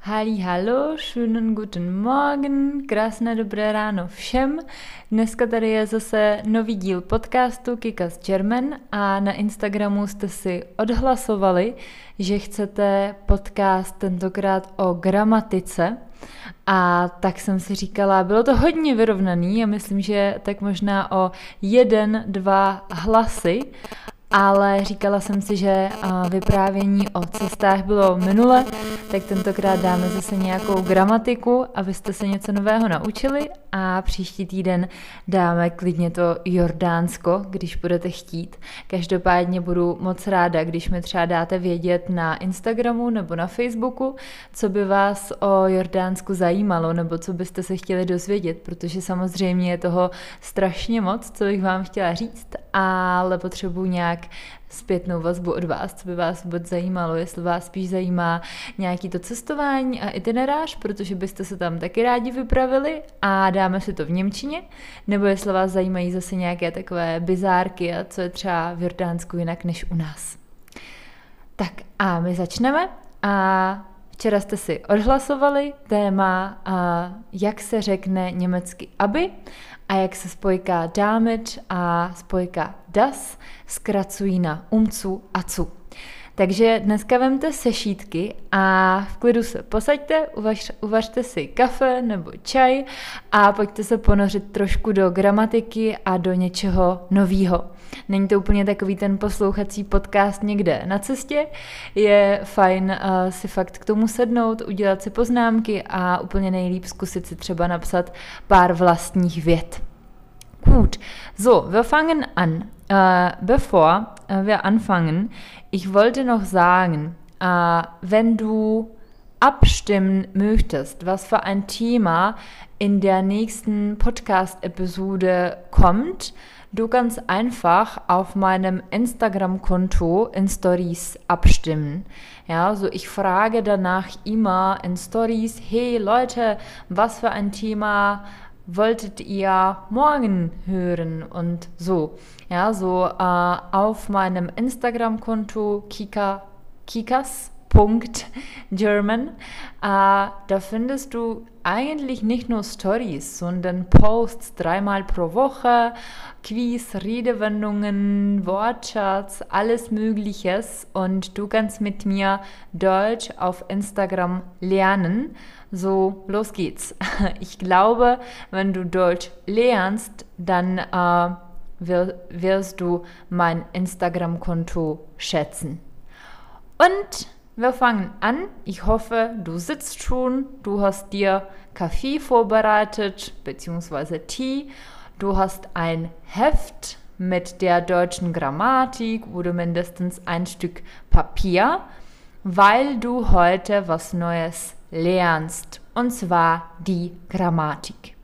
Halli, hallo, schönen guten Morgen, krásné dobré ráno všem. Dneska tady je zase nový díl podcastu Kikas German a na Instagramu jste si odhlasovali, že chcete podcast tentokrát o gramatice. A tak jsem si říkala, bylo to hodně vyrovnaný a myslím, že tak možná o jeden, dva hlasy ale říkala jsem si, že vyprávění o cestách bylo minule, tak tentokrát dáme zase nějakou gramatiku, abyste se něco nového naučili a příští týden dáme klidně to Jordánsko, když budete chtít. Každopádně budu moc ráda, když mi třeba dáte vědět na Instagramu nebo na Facebooku, co by vás o Jordánsku zajímalo nebo co byste se chtěli dozvědět, protože samozřejmě je toho strašně moc, co bych vám chtěla říct, ale potřebuji nějak nějak zpětnou vazbu od vás, co by vás vůbec zajímalo, jestli vás spíš zajímá nějaký to cestování a itinerář, protože byste se tam taky rádi vypravili a dáme si to v Němčině, nebo jestli vás zajímají zase nějaké takové bizárky a co je třeba v Jordánsku jinak než u nás. Tak a my začneme a Včera jste si odhlasovali téma, jak se řekne německy aby a jak se spojka damit a spojka das zkracují na umcu a cu. Takže dneska vemte sešítky a v klidu se posaďte, uvař, uvařte si kafe nebo čaj a pojďte se ponořit trošku do gramatiky a do něčeho novýho. Není to úplně takový ten poslouchací podcast někde na cestě. Je fajn uh, si fakt k tomu sednout, udělat si poznámky a úplně nejlíp zkusit si třeba napsat pár vlastních vět. Gut, so, wir fangen an. Äh, bevor äh, wir anfangen, ich wollte noch sagen, äh, wenn du abstimmen möchtest, was für ein Thema in der nächsten Podcast-Episode kommt, du kannst einfach auf meinem Instagram-Konto in Stories abstimmen. Ja, also ich frage danach immer in Stories, hey Leute, was für ein Thema wolltet ihr morgen hören und so. Ja, so äh, auf meinem Instagram-Konto Kika, Kikas German. Äh, da findest du eigentlich nicht nur Stories, sondern Posts dreimal pro Woche, Quiz, Redewendungen, Wortschatz, alles Mögliches. Und du kannst mit mir Deutsch auf Instagram lernen. So, los geht's. Ich glaube, wenn du Deutsch lernst, dann äh, wirst du mein Instagram-Konto schätzen. Und wir fangen an. Ich hoffe, du sitzt schon, du hast dir Kaffee vorbereitet, beziehungsweise Tee. Du hast ein Heft mit der deutschen Grammatik oder mindestens ein Stück Papier, weil du heute was Neues lernst, und zwar die Grammatik.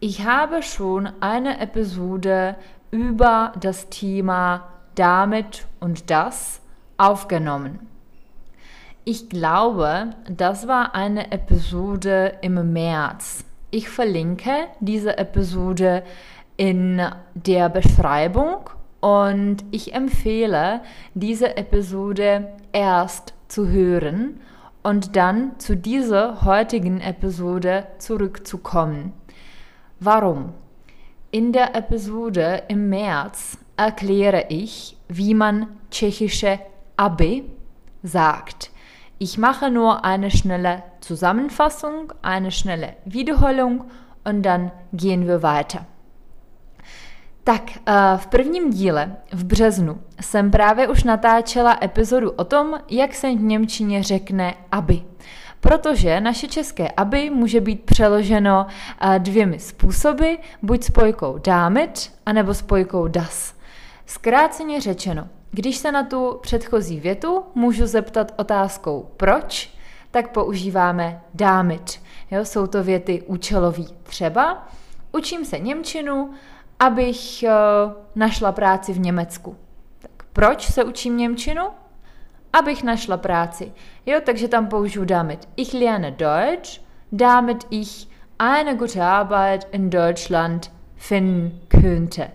Ich habe schon eine Episode über das Thema damit und das aufgenommen. Ich glaube, das war eine Episode im März. Ich verlinke diese Episode in der Beschreibung und ich empfehle, diese Episode erst zu hören und dann zu dieser heutigen Episode zurückzukommen. Warum? In der Episode im März erkläre ich, wie man tschechische Abi sagt. Ich mache nur eine schnelle Zusammenfassung, eine schnelle Wiederholung und dann gehen wir weiter. Tak, eh, v prvním díle, v březnu, jsem právě už natáčela epizodu o tom, jak se v Němčině řekne aby. Protože naše české aby může být přeloženo eh, dvěmi způsoby, buď spojkou damit, anebo spojkou das. Zkráceně řečeno, když se na tu předchozí větu můžu zeptat otázkou proč, tak používáme damit. Jo, jsou to věty účelový třeba. učím se Němčinu, abych uh, našla práci v Německu. Tak proč se učím Němčinu? Abych našla práci. Jo, takže tam použiju damit ich lerne Deutsch, damit ich eine gute Arbeit in Deutschland finden könnte.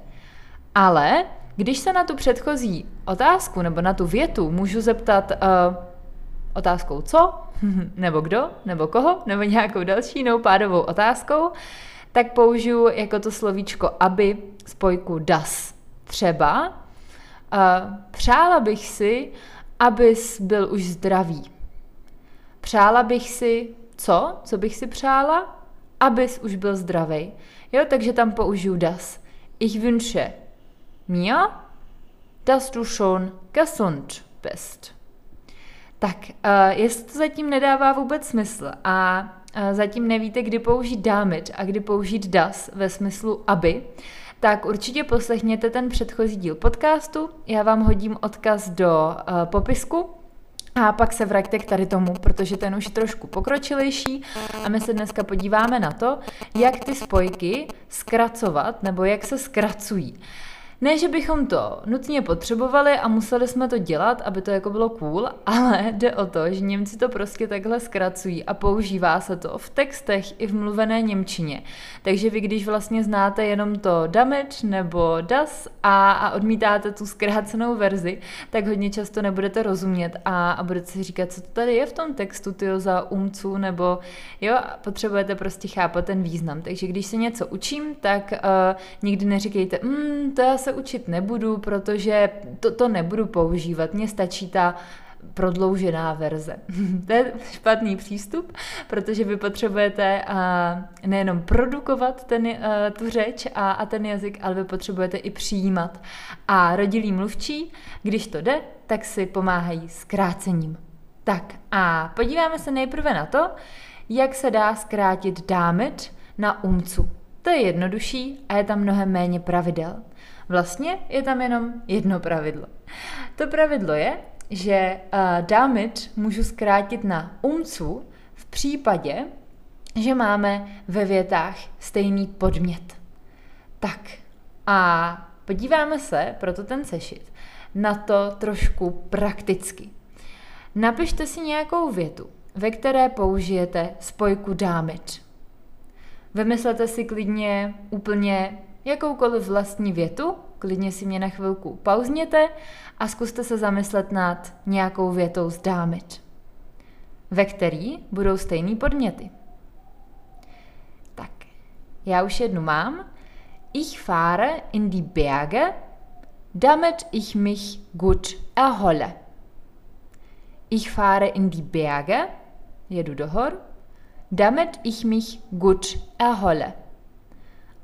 Ale když se na tu předchozí otázku nebo na tu větu můžu zeptat uh, otázkou co, nebo kdo, nebo koho, nebo nějakou další jinou pádovou otázkou, tak použiju jako to slovíčko aby spojku das. Třeba uh, přála bych si, abys byl už zdravý. Přála bych si co? Co bych si přála? Abys už byl zdravý. Jo, takže tam použiju das. Ich wünsche mir, dass du schon gesund bist. Tak, uh, jestli to zatím nedává vůbec smysl a uh, zatím nevíte, kdy použít damit a kdy použít das ve smyslu aby, tak určitě poslechněte ten předchozí díl podcastu. Já vám hodím odkaz do uh, popisku a pak se vraťte k tady tomu, protože ten už je trošku pokročilejší a my se dneska podíváme na to, jak ty spojky zkracovat nebo jak se zkracují. Ne, že bychom to nutně potřebovali a museli jsme to dělat, aby to jako bylo cool, ale jde o to, že Němci to prostě takhle zkracují a používá se to v textech i v mluvené Němčině. Takže vy, když vlastně znáte jenom to damage nebo das a, a odmítáte tu zkrácenou verzi, tak hodně často nebudete rozumět a, a budete si říkat, co to tady je v tom textu, tyjo, za umcu, nebo jo, potřebujete prostě chápat ten význam. Takže když se něco učím, tak uh, nikdy neříkejte, mm, to já se se učit nebudu, protože to, to nebudu používat. Mně stačí ta prodloužená verze. to je špatný přístup, protože vy potřebujete nejenom produkovat ten, uh, tu řeč a, a ten jazyk, ale vy potřebujete i přijímat. A rodilí mluvčí, když to jde, tak si pomáhají zkrácením. Tak a podíváme se nejprve na to, jak se dá zkrátit dámit na umcu. To je jednodušší a je tam mnohem méně pravidel. Vlastně je tam jenom jedno pravidlo. To pravidlo je, že uh, damit můžu zkrátit na umcu v případě, že máme ve větách stejný podmět. Tak a podíváme se, proto ten sešit, na to trošku prakticky. Napište si nějakou větu, ve které použijete spojku damit. Vymyslete si klidně úplně jakoukoliv vlastní větu, klidně si mě na chvilku pauzněte a zkuste se zamyslet nad nějakou větou z dámit, ve který budou stejný podměty. Tak, já už jednu mám. Ich fahre in die Berge, damit ich mich gut erhole. Ich fahre in die Berge, jedu do hor, damit ich mich gut erhole.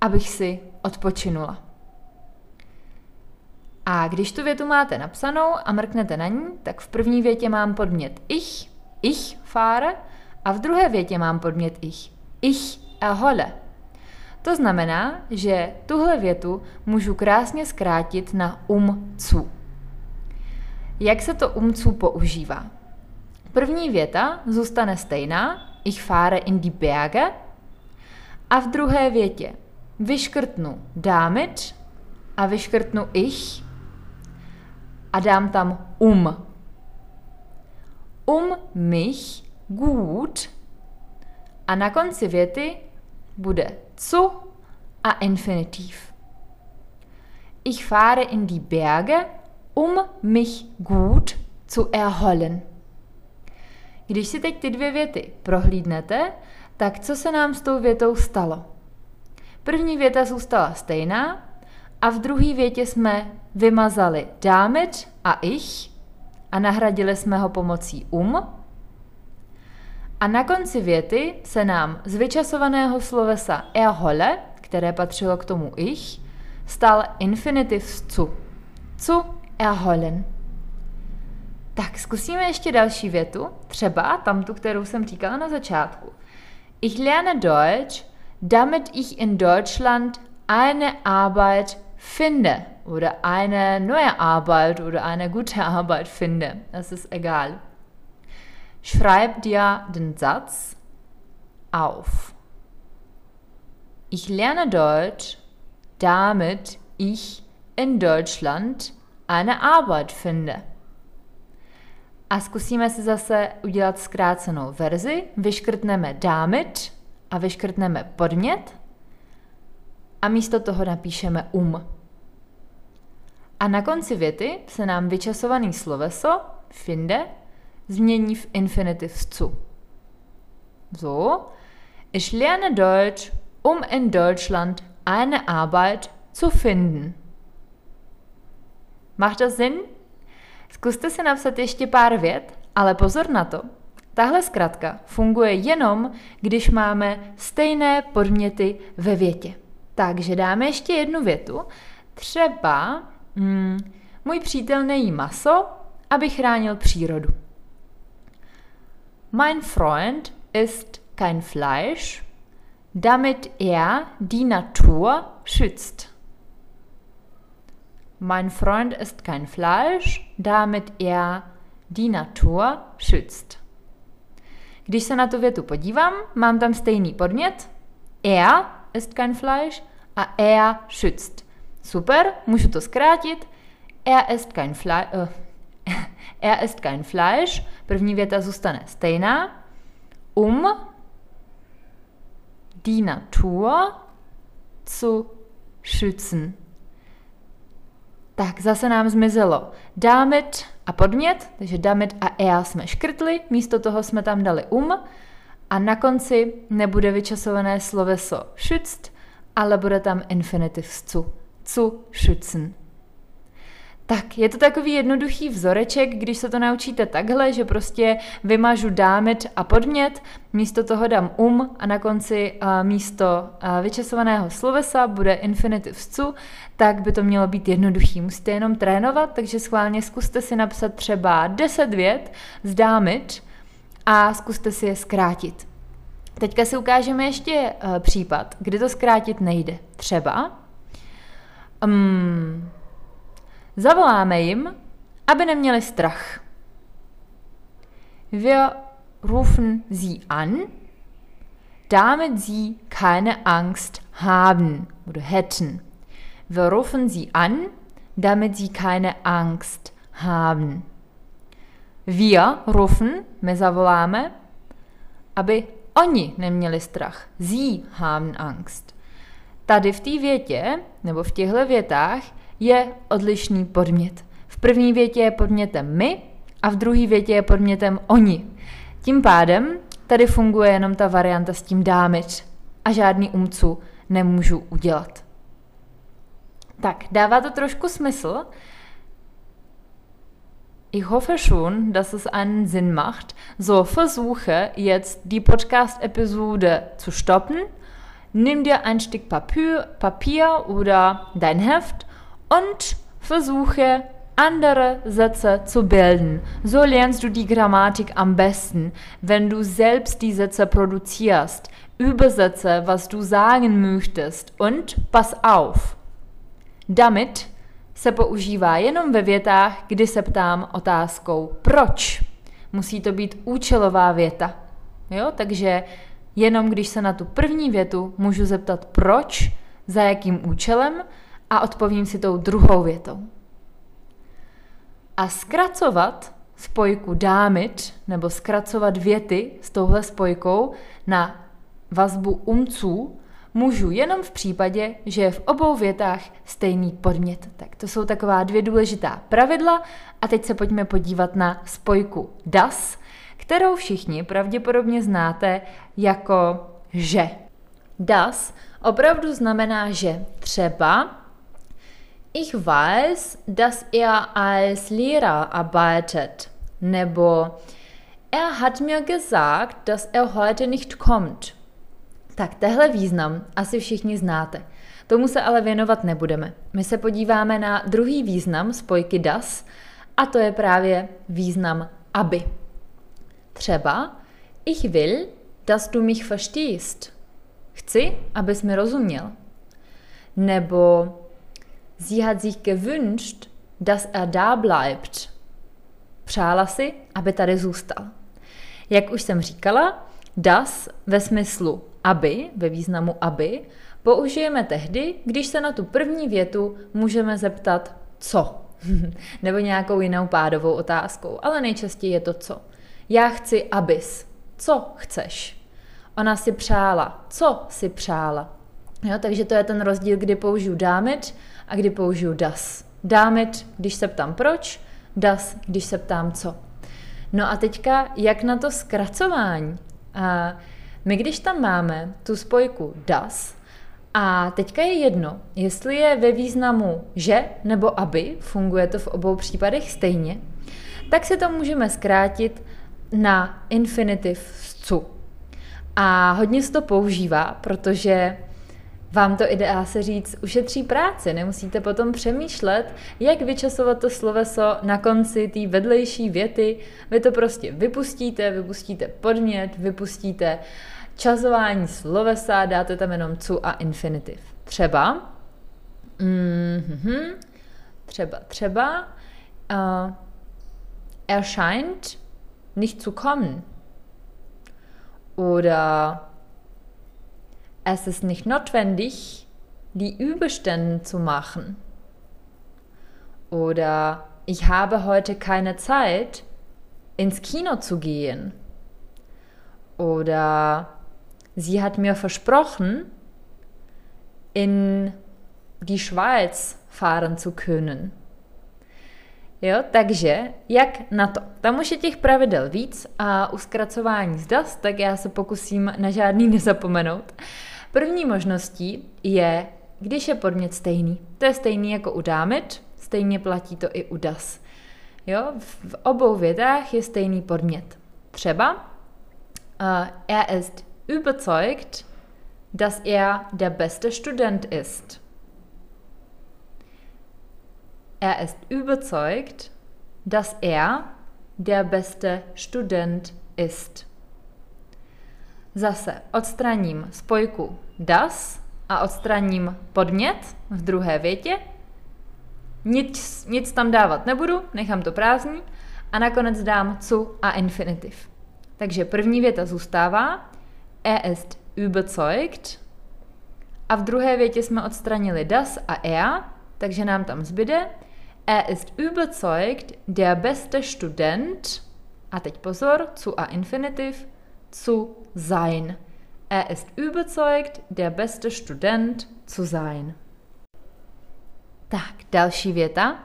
Abych si odpočinula. A když tu větu máte napsanou a mrknete na ní, tak v první větě mám podmět ich, ich fahre, a v druhé větě mám podmět ich, ich erhole. To znamená, že tuhle větu můžu krásně zkrátit na umcu. Jak se to umcu používá? První věta zůstane stejná, ich fahre in die Berge, a v druhé větě vyškrtnu damit a vyškrtnu ich a dám tam um. Um mich gut a na konci věty bude zu a infinitiv. Ich fahre in die Berge, um mich gut zu erholen. Když si teď ty dvě věty prohlídnete, tak co se nám s tou větou stalo? První věta zůstala stejná a v druhé větě jsme vymazali damit a ich a nahradili jsme ho pomocí um. A na konci věty se nám z vyčasovaného slovesa erhole, které patřilo k tomu ich, stal infinitiv zu. Zu erholen. Tak zkusíme ještě další větu, třeba tam tu, kterou jsem říkala na začátku. Ich lerne Deutsch, damit ich in Deutschland eine Arbeit finde oder eine neue Arbeit oder eine gute Arbeit finde. Das ist egal. Schreib dir den Satz auf. Ich lerne Deutsch, damit ich in Deutschland eine Arbeit finde. A zkusíme si zase udělat zkrácenou verzi. Vyškrtneme damit a vyškrtneme podmět a místo toho napíšeme um. A na konci věty se nám vyčasovaný sloveso finde změní v infinitiv zu. So, ich lerne Deutsch, um in Deutschland eine Arbeit zu finden. Macht das Sinn? Zkuste si napsat ještě pár vět, ale pozor na to. Tahle zkratka funguje jenom, když máme stejné podměty ve větě. Takže dáme ještě jednu větu. Třeba hmm, můj přítel nejí maso, aby chránil přírodu. Mein Freund isst kein Fleisch, damit er die Natur schützt. Mein Freund isst kein Fleisch, damit er die Natur schützt. Když se na tu větu podívám, mám tam stejný podmět. Er isst kein Fleisch a er schützt. Super, můžu to zkrátit. Er isst kein Fleisch. Uh, er isst kein Fleisch. První věta zůstane stejná. Um die Natur zu schützen. Tak zase nám zmizelo damit a podmět, takže damit a er jsme škrtli, místo toho jsme tam dali um a na konci nebude vyčasované sloveso schützt, ale bude tam infinitiv zu, zu schützen. Tak, je to takový jednoduchý vzoreček, když se to naučíte takhle, že prostě vymažu dámit a podmět, místo toho dám um a na konci a místo a vyčasovaného slovesa bude infinitiv zu, tak by to mělo být jednoduchý. Musíte jenom trénovat, takže schválně zkuste si napsat třeba 10 vět z dámit a zkuste si je zkrátit. Teďka si ukážeme ještě uh, případ, kdy to zkrátit nejde. Třeba um, Zavoláme jim, aby neměli strach. Wir rufen sie an, damit sie keine Angst haben oder hätten. Wir rufen sie an, damit sie keine Angst haben. Wir rufen, my zavoláme, aby oni neměli strach. Sie haben Angst. Tady v té větě, nebo v těchto větách, je odlišný podmět. V první větě je podmětem my a v druhé větě je podmětem oni. Tím pádem tady funguje jenom ta varianta s tím dámič a žádný umcu nemůžu udělat. Tak, dává to trošku smysl. Ich hoffe schon, dass es einen Sinn macht. So, versuche jetzt die Podcast-Episode zu stoppen. Nimm dir ein Stück Papier, Papier oder dein Heft und versuche andere Sätze zu bilden. So lernst du die Grammatik am besten, wenn du selbst die Sätze produzierst. Übersetze, was du sagen möchtest und pass auf. Damit se používá jenom ve větách, kdy se ptám otázkou proč. Musí to být účelová věta. Jo? Takže jenom když se na tu první větu můžu zeptat proč, za jakým účelem, a odpovím si tou druhou větou. A zkracovat spojku dámit nebo zkracovat věty s touhle spojkou na vazbu umců můžu jenom v případě, že je v obou větách stejný podmět. Tak to jsou taková dvě důležitá pravidla a teď se pojďme podívat na spojku das, kterou všichni pravděpodobně znáte jako že. Das opravdu znamená že. Třeba Ich weiß, dass er als Lehrer arbeitet. Nebo er hat mir gesagt, dass er heute nicht kommt. Tak tehle význam asi všichni znáte. Tomu se ale věnovat nebudeme. My se podíváme na druhý význam spojky das a to je právě význam aby. Třeba ich will, dass du mich verstehst. Chci, abys mi rozuměl. Nebo Sie hat sich gewünscht, dass er da bleibt. Přála si, aby tady zůstal. Jak už jsem říkala, das ve smyslu aby, ve významu aby, použijeme tehdy, když se na tu první větu můžeme zeptat co. Nebo nějakou jinou pádovou otázkou, ale nejčastěji je to co. Já chci abys. Co chceš? Ona si přála. Co si přála? Jo, takže to je ten rozdíl, kdy použiju dámit a kdy použiju das. Dámit, když se ptám proč, das, když se ptám co. No a teďka, jak na to zkracování? A my když tam máme tu spojku das, a teďka je jedno, jestli je ve významu že nebo aby, funguje to v obou případech stejně, tak si to můžeme zkrátit na infinitiv cu. A hodně se to používá, protože vám to ideá se říct ušetří práci, nemusíte potom přemýšlet, jak vyčasovat to sloveso na konci té vedlejší věty. Vy to prostě vypustíte, vypustíte podmět, vypustíte časování slovesa, dáte tam jenom cu a infinitiv. Třeba, mm-hmm, třeba, třeba, uh, erscheint nicht zu kommen. Oder es ist nicht notwendig, die Überstände zu machen. Oder ich habe heute keine Zeit, ins Kino zu gehen. Oder sie hat mir versprochen, in die Schweiz fahren zu können. Jo, takže jak na to? Tam už je těch pravidel víc a u zkracování zdas, tak já se pokusím na žádný nezapomenout. První možností je, když je podmět stejný. To je stejný jako u dámit, stejně platí to i u das. Jo, v obou větách je stejný podmět. Třeba uh, er ist überzeugt, dass er der beste Student ist. Er ist überzeugt, dass er der beste Student ist. Zase odstraním spojku das a odstraním podmět v druhé větě. Nic, nic tam dávat nebudu, nechám to prázdný a nakonec dám cu a infinitiv. Takže první věta zůstává er ist überzeugt a v druhé větě jsme odstranili das a er, takže nám tam zbyde Er ist überzeugt, der beste Student, a teď pozor, zu a infinitiv, zu sein. Er ist überzeugt, der beste Student zu sein. Tak, další věta.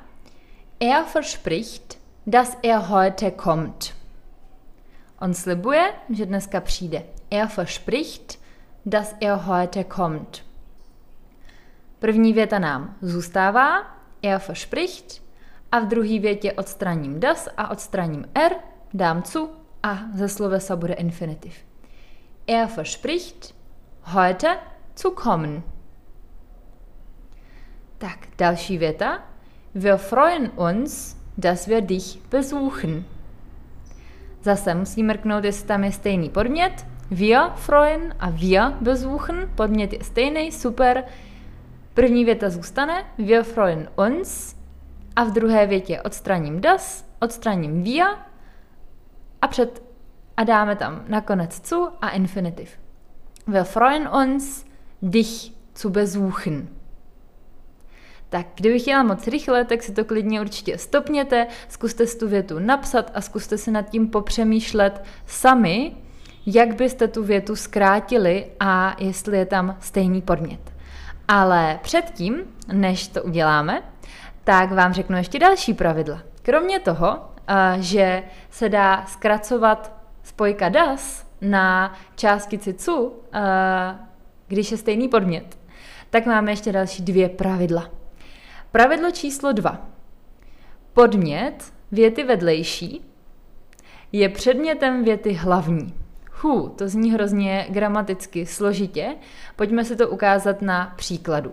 Er verspricht, dass er heute kommt. On slibuje, že dneska přijde. Er verspricht, dass er heute kommt. První věta nám zůstává, er verspricht a v druhé větě odstraním das a odstraním er, dám cu a ze slovesa bude infinitiv. Er verspricht heute zu kommen. Tak, další věta. Wir freuen uns, dass wir dich besuchen. Zase musím mrknout, jestli tam je stejný podmět. Wir freuen a wir besuchen. Podmět je stejný, super. První věta zůstane, wir freuen uns, a v druhé větě odstraním das, odstraním wir a před a dáme tam nakonec zu a infinitiv. Wir freuen uns, dich zu besuchen. Tak kdybych jela moc rychle, tak si to klidně určitě stopněte, zkuste si tu větu napsat a zkuste si nad tím popřemýšlet sami, jak byste tu větu zkrátili a jestli je tam stejný podmět. Ale předtím, než to uděláme, tak vám řeknu ještě další pravidla. Kromě toho, eh, že se dá zkracovat spojka das na částici cu, eh, když je stejný podmět, tak máme ještě další dvě pravidla. Pravidlo číslo dva. Podmět věty vedlejší je předmětem věty hlavní. Hů, to zní hrozně gramaticky složitě. Pojďme si to ukázat na příkladu.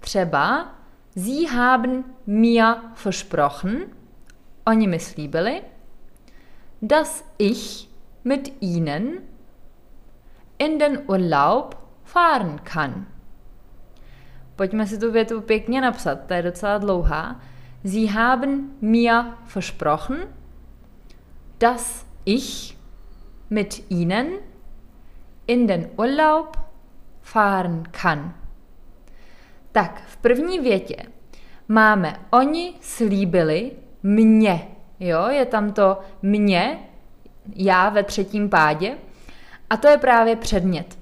Třeba Sie haben mir versprochen, oni mi slíbili, dass ich mit ihnen in den Urlaub fahren kann. Pojďme si tu větu pěkně napsat, to je docela dlouhá. Sie haben mir versprochen, dass ich mit ihnen in den Urlaub fahren kann. Tak, v první větě máme oni slíbili mě. Jo, je tam to mě, já ve třetím pádě. A to je právě předmět.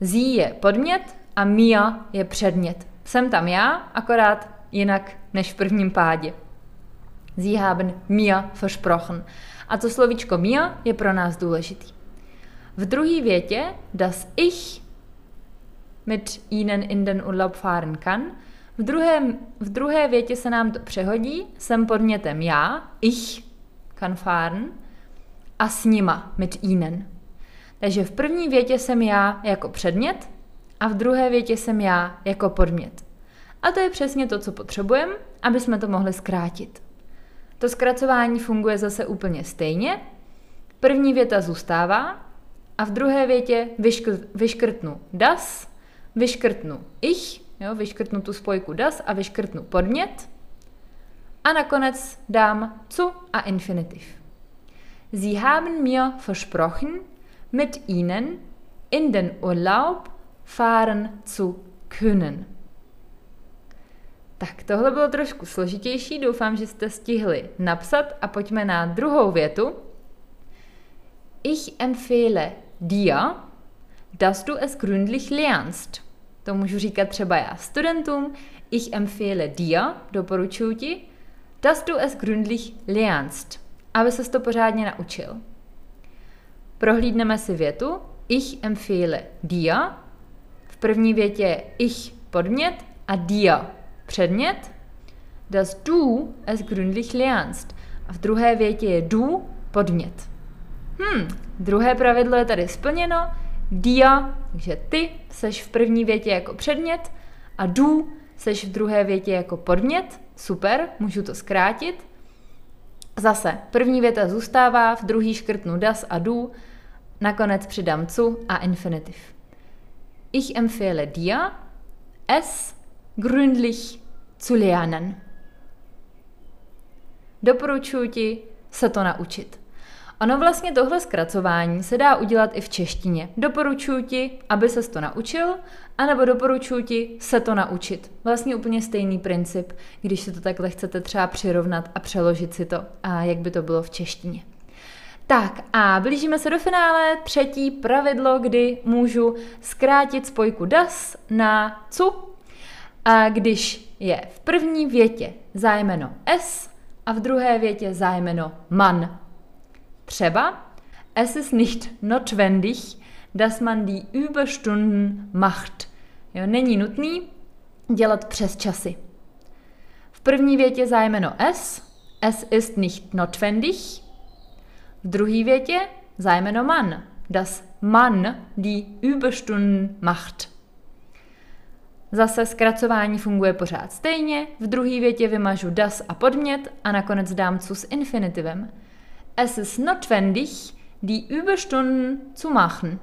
Zí je podmět a mia je předmět. Jsem tam já, akorát jinak než v prvním pádě. Sie haben mir versprochen. A to slovíčko mir je pro nás důležitý. V druhé větě, dass ich mit ihnen in den Urlaub fahren kann, v, druhém, v druhé větě se nám to přehodí, jsem podmětem já, ich kann fahren, a s nima, mit ihnen. Takže v první větě jsem já jako předmět a v druhé větě jsem já jako podmět. A to je přesně to, co potřebujeme, aby jsme to mohli zkrátit. To zkracování funguje zase úplně stejně. První věta zůstává a v druhé větě vyškr- vyškrtnu das, vyškrtnu ich, jo, vyškrtnu tu spojku das a vyškrtnu podmět a nakonec dám zu a infinitiv. Sie haben mir versprochen, mit ihnen in den Urlaub fahren zu können. Tak tohle bylo trošku složitější, doufám, že jste stihli napsat a pojďme na druhou větu. Ich empfehle dir, dass du es gründlich lernst. To můžu říkat třeba já studentům. Ich empfehle dir, doporučuji ti, dass du es gründlich lernst, aby ses to pořádně naučil. Prohlídneme si větu. Ich empfehle dir. V první větě ich podmět a dir předmět, dass du es gründlich lernst. A v druhé větě je du podmět. Hmm, druhé pravidlo je tady splněno. Dia, takže ty seš v první větě jako předmět a du seš v druhé větě jako podmět. Super, můžu to zkrátit. Zase, první věta zůstává, v druhý škrtnu das a du, nakonec přidám cu a infinitiv. Ich empfehle dir, es gründlich zu lernen. Doporučuji ti se to naučit. Ono vlastně tohle zkracování se dá udělat i v češtině. Doporučuji ti, aby se to naučil, anebo doporučuji ti se to naučit. Vlastně úplně stejný princip, když si to takhle chcete třeba přirovnat a přeložit si to, a jak by to bylo v češtině. Tak a blížíme se do finále. Třetí pravidlo, kdy můžu zkrátit spojku das na cu. A když je v první větě zájmeno s a v druhé větě zájmeno man. Třeba es ist nicht notwendig, dass man die Überstunden macht. Jo, není nutný dělat přes časy. V první větě zájmeno s, es ist nicht notwendig. V druhé větě zájmeno man, dass man die Überstunden macht. Zase zkracování funguje pořád stejně, v druhé větě vymažu das a podmět a nakonec dám cu s infinitivem. Es ist notwendig, die Überstunden zu machen.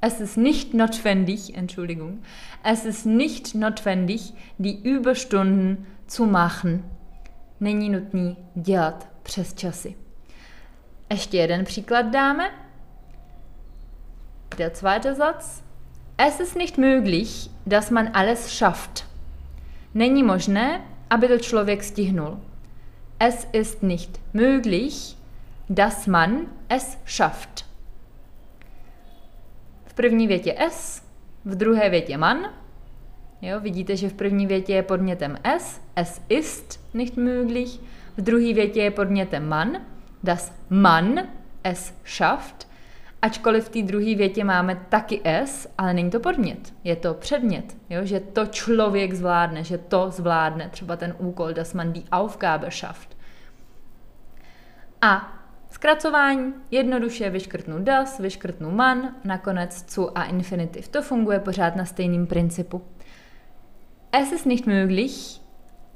Es ist nicht notwendig, Entschuldigung, es ist nicht notwendig, die Überstunden zu machen. Není nutný dělat přes časy. Ještě jeden příklad dáme. Der zweite Satz. Es ist nicht möglich, dass man alles schafft. Není možné, aby to člověk stihnul. Es ist nicht möglich, dass man es schafft. V první větě es, v druhé větě man. Jo, vidíte, že v první větě je podmětem es, es ist nicht möglich. V druhé větě je podmětem man, das man es schafft. Ačkoliv v té druhé větě máme taky S, ale není to podmět, je to předmět, jo? že to člověk zvládne, že to zvládne, třeba ten úkol, dass man die Aufgabe schafft. A zkracování, jednoduše vyškrtnu das, vyškrtnu man, nakonec zu a infinitiv. To funguje pořád na stejném principu. Es ist nicht möglich,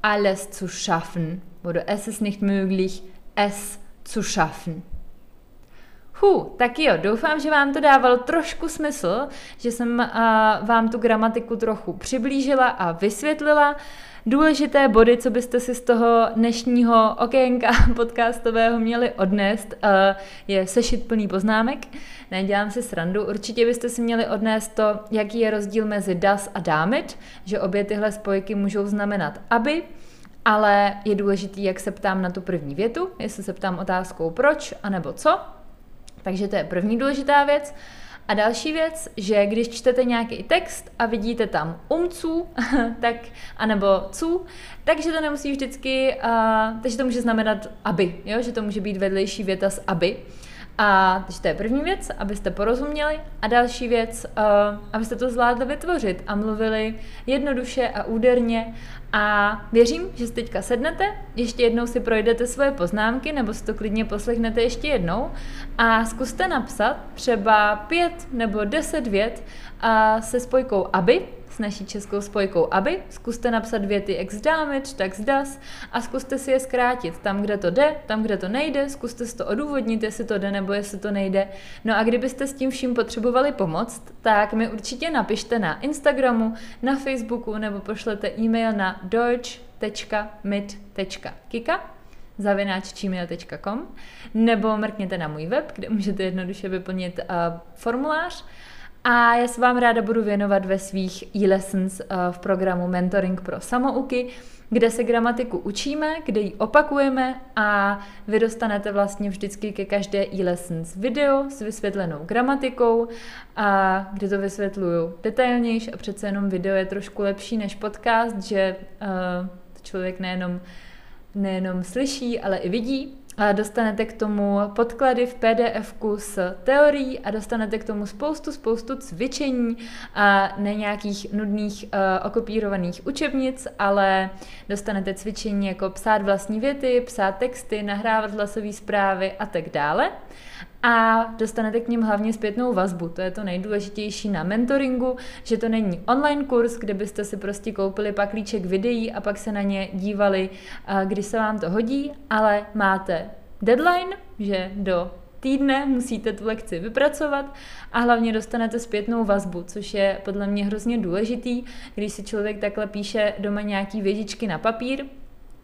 alles zu schaffen. Oder es ist nicht möglich, es zu schaffen. Hu, tak jo, doufám, že vám to dávalo trošku smysl, že jsem uh, vám tu gramatiku trochu přiblížila a vysvětlila. Důležité body, co byste si z toho dnešního okénka podcastového měli odnést, uh, je sešit plný poznámek. Nedělám si srandu. Určitě byste si měli odnést to, jaký je rozdíl mezi das a damit, že obě tyhle spojky můžou znamenat aby, ale je důležitý, jak se ptám na tu první větu, jestli se ptám otázkou proč, anebo co. Takže to je první důležitá věc. A další věc, že když čtete nějaký text a vidíte tam umců, tak, anebo cu, takže to nemusí vždycky, uh, takže to může znamenat aby, jo? že to může být vedlejší věta s aby. A takže to je první věc, abyste porozuměli. A další věc, uh, abyste to zvládli vytvořit a mluvili jednoduše a úderně. A věřím, že si teďka sednete, ještě jednou si projdete svoje poznámky, nebo si to klidně poslechnete ještě jednou a zkuste napsat třeba pět nebo deset vět a se spojkou aby, naší českou spojkou. Aby, zkuste napsat věty ex damage, tak das a zkuste si je zkrátit. Tam, kde to jde, tam, kde to nejde, zkuste si to odůvodnit, jestli to jde nebo jestli to nejde. No a kdybyste s tím vším potřebovali pomoct, tak mi určitě napište na Instagramu, na Facebooku nebo pošlete e-mail na deutsch.mit.kika zavináč gmail.com nebo mrkněte na můj web, kde můžete jednoduše vyplnit uh, formulář a já se vám ráda budu věnovat ve svých e-lessons eh, v programu Mentoring pro samouky, kde se gramatiku učíme, kde ji opakujeme a vy dostanete vlastně vždycky ke každé e-lessons video s vysvětlenou gramatikou a kde to vysvětluju detailnější a přece jenom video je trošku lepší než podcast, že uh, člověk nejenom, nejenom slyší, ale i vidí. Dostanete k tomu podklady v pdf s teorií a dostanete k tomu spoustu, spoustu cvičení a ne nějakých nudných uh, okopírovaných učebnic, ale dostanete cvičení jako psát vlastní věty, psát texty, nahrávat hlasové zprávy a tak dále a dostanete k ním hlavně zpětnou vazbu. To je to nejdůležitější na mentoringu, že to není online kurz, kde byste si prostě koupili paklíček videí a pak se na ně dívali, když se vám to hodí, ale máte deadline, že do týdne musíte tu lekci vypracovat a hlavně dostanete zpětnou vazbu, což je podle mě hrozně důležitý, když si člověk takhle píše doma nějaký věžičky na papír,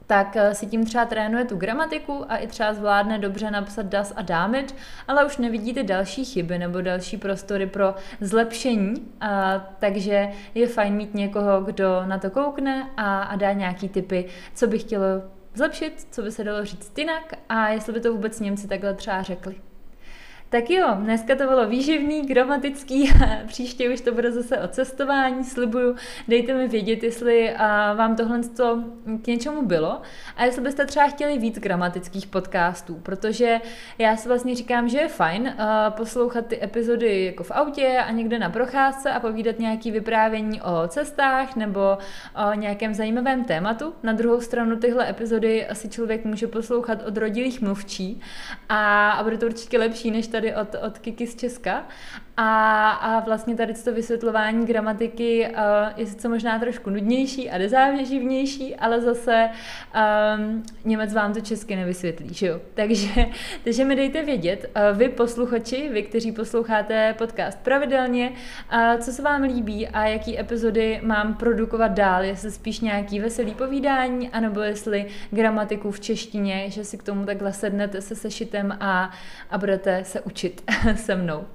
tak eh, si tím třeba trénuje tu gramatiku a i třeba zvládne dobře napsat das a damage, ale už nevidíte další chyby nebo další prostory pro zlepšení, a, takže je fajn mít někoho, kdo na to koukne a, a dá nějaký typy, co by chtělo zlepšit, co by se dalo říct jinak a jestli by to vůbec Němci takhle třeba řekli. Tak jo, dneska to bylo výživný, gramatický, příště už to bude zase o cestování, slibuju. Dejte mi vědět, jestli vám tohle k něčemu bylo a jestli byste třeba chtěli víc gramatických podcastů, protože já si vlastně říkám, že je fajn poslouchat ty epizody jako v autě a někde na procházce a povídat nějaký vyprávění o cestách nebo o nějakém zajímavém tématu. Na druhou stranu tyhle epizody asi člověk může poslouchat od rodilých mluvčí a, a bude to určitě lepší, než tady tady od, od Kiki z Česka. A, a vlastně tady to vysvětlování gramatiky uh, je sice možná trošku nudnější a nezáživnější, ale zase um, Němec vám to česky nevysvětlí, že jo? Takže, takže mi dejte vědět, uh, vy posluchači, vy, kteří posloucháte podcast pravidelně, uh, co se vám líbí a jaký epizody mám produkovat dál, jestli spíš nějaký veselý povídání, anebo jestli gramatiku v češtině, že si k tomu takhle sednete se sešitem a, a budete se učit se mnou.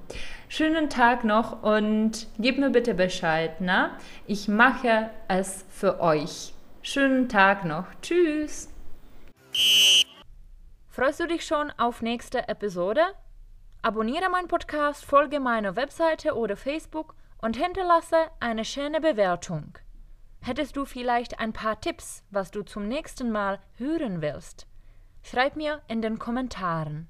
Schönen Tag noch und gebt mir bitte Bescheid, na? Ich mache es für euch. Schönen Tag noch. Tschüss. Freust du dich schon auf nächste Episode? Abonniere meinen Podcast, folge meiner Webseite oder Facebook und hinterlasse eine schöne Bewertung. Hättest du vielleicht ein paar Tipps, was du zum nächsten Mal hören willst? Schreib mir in den Kommentaren.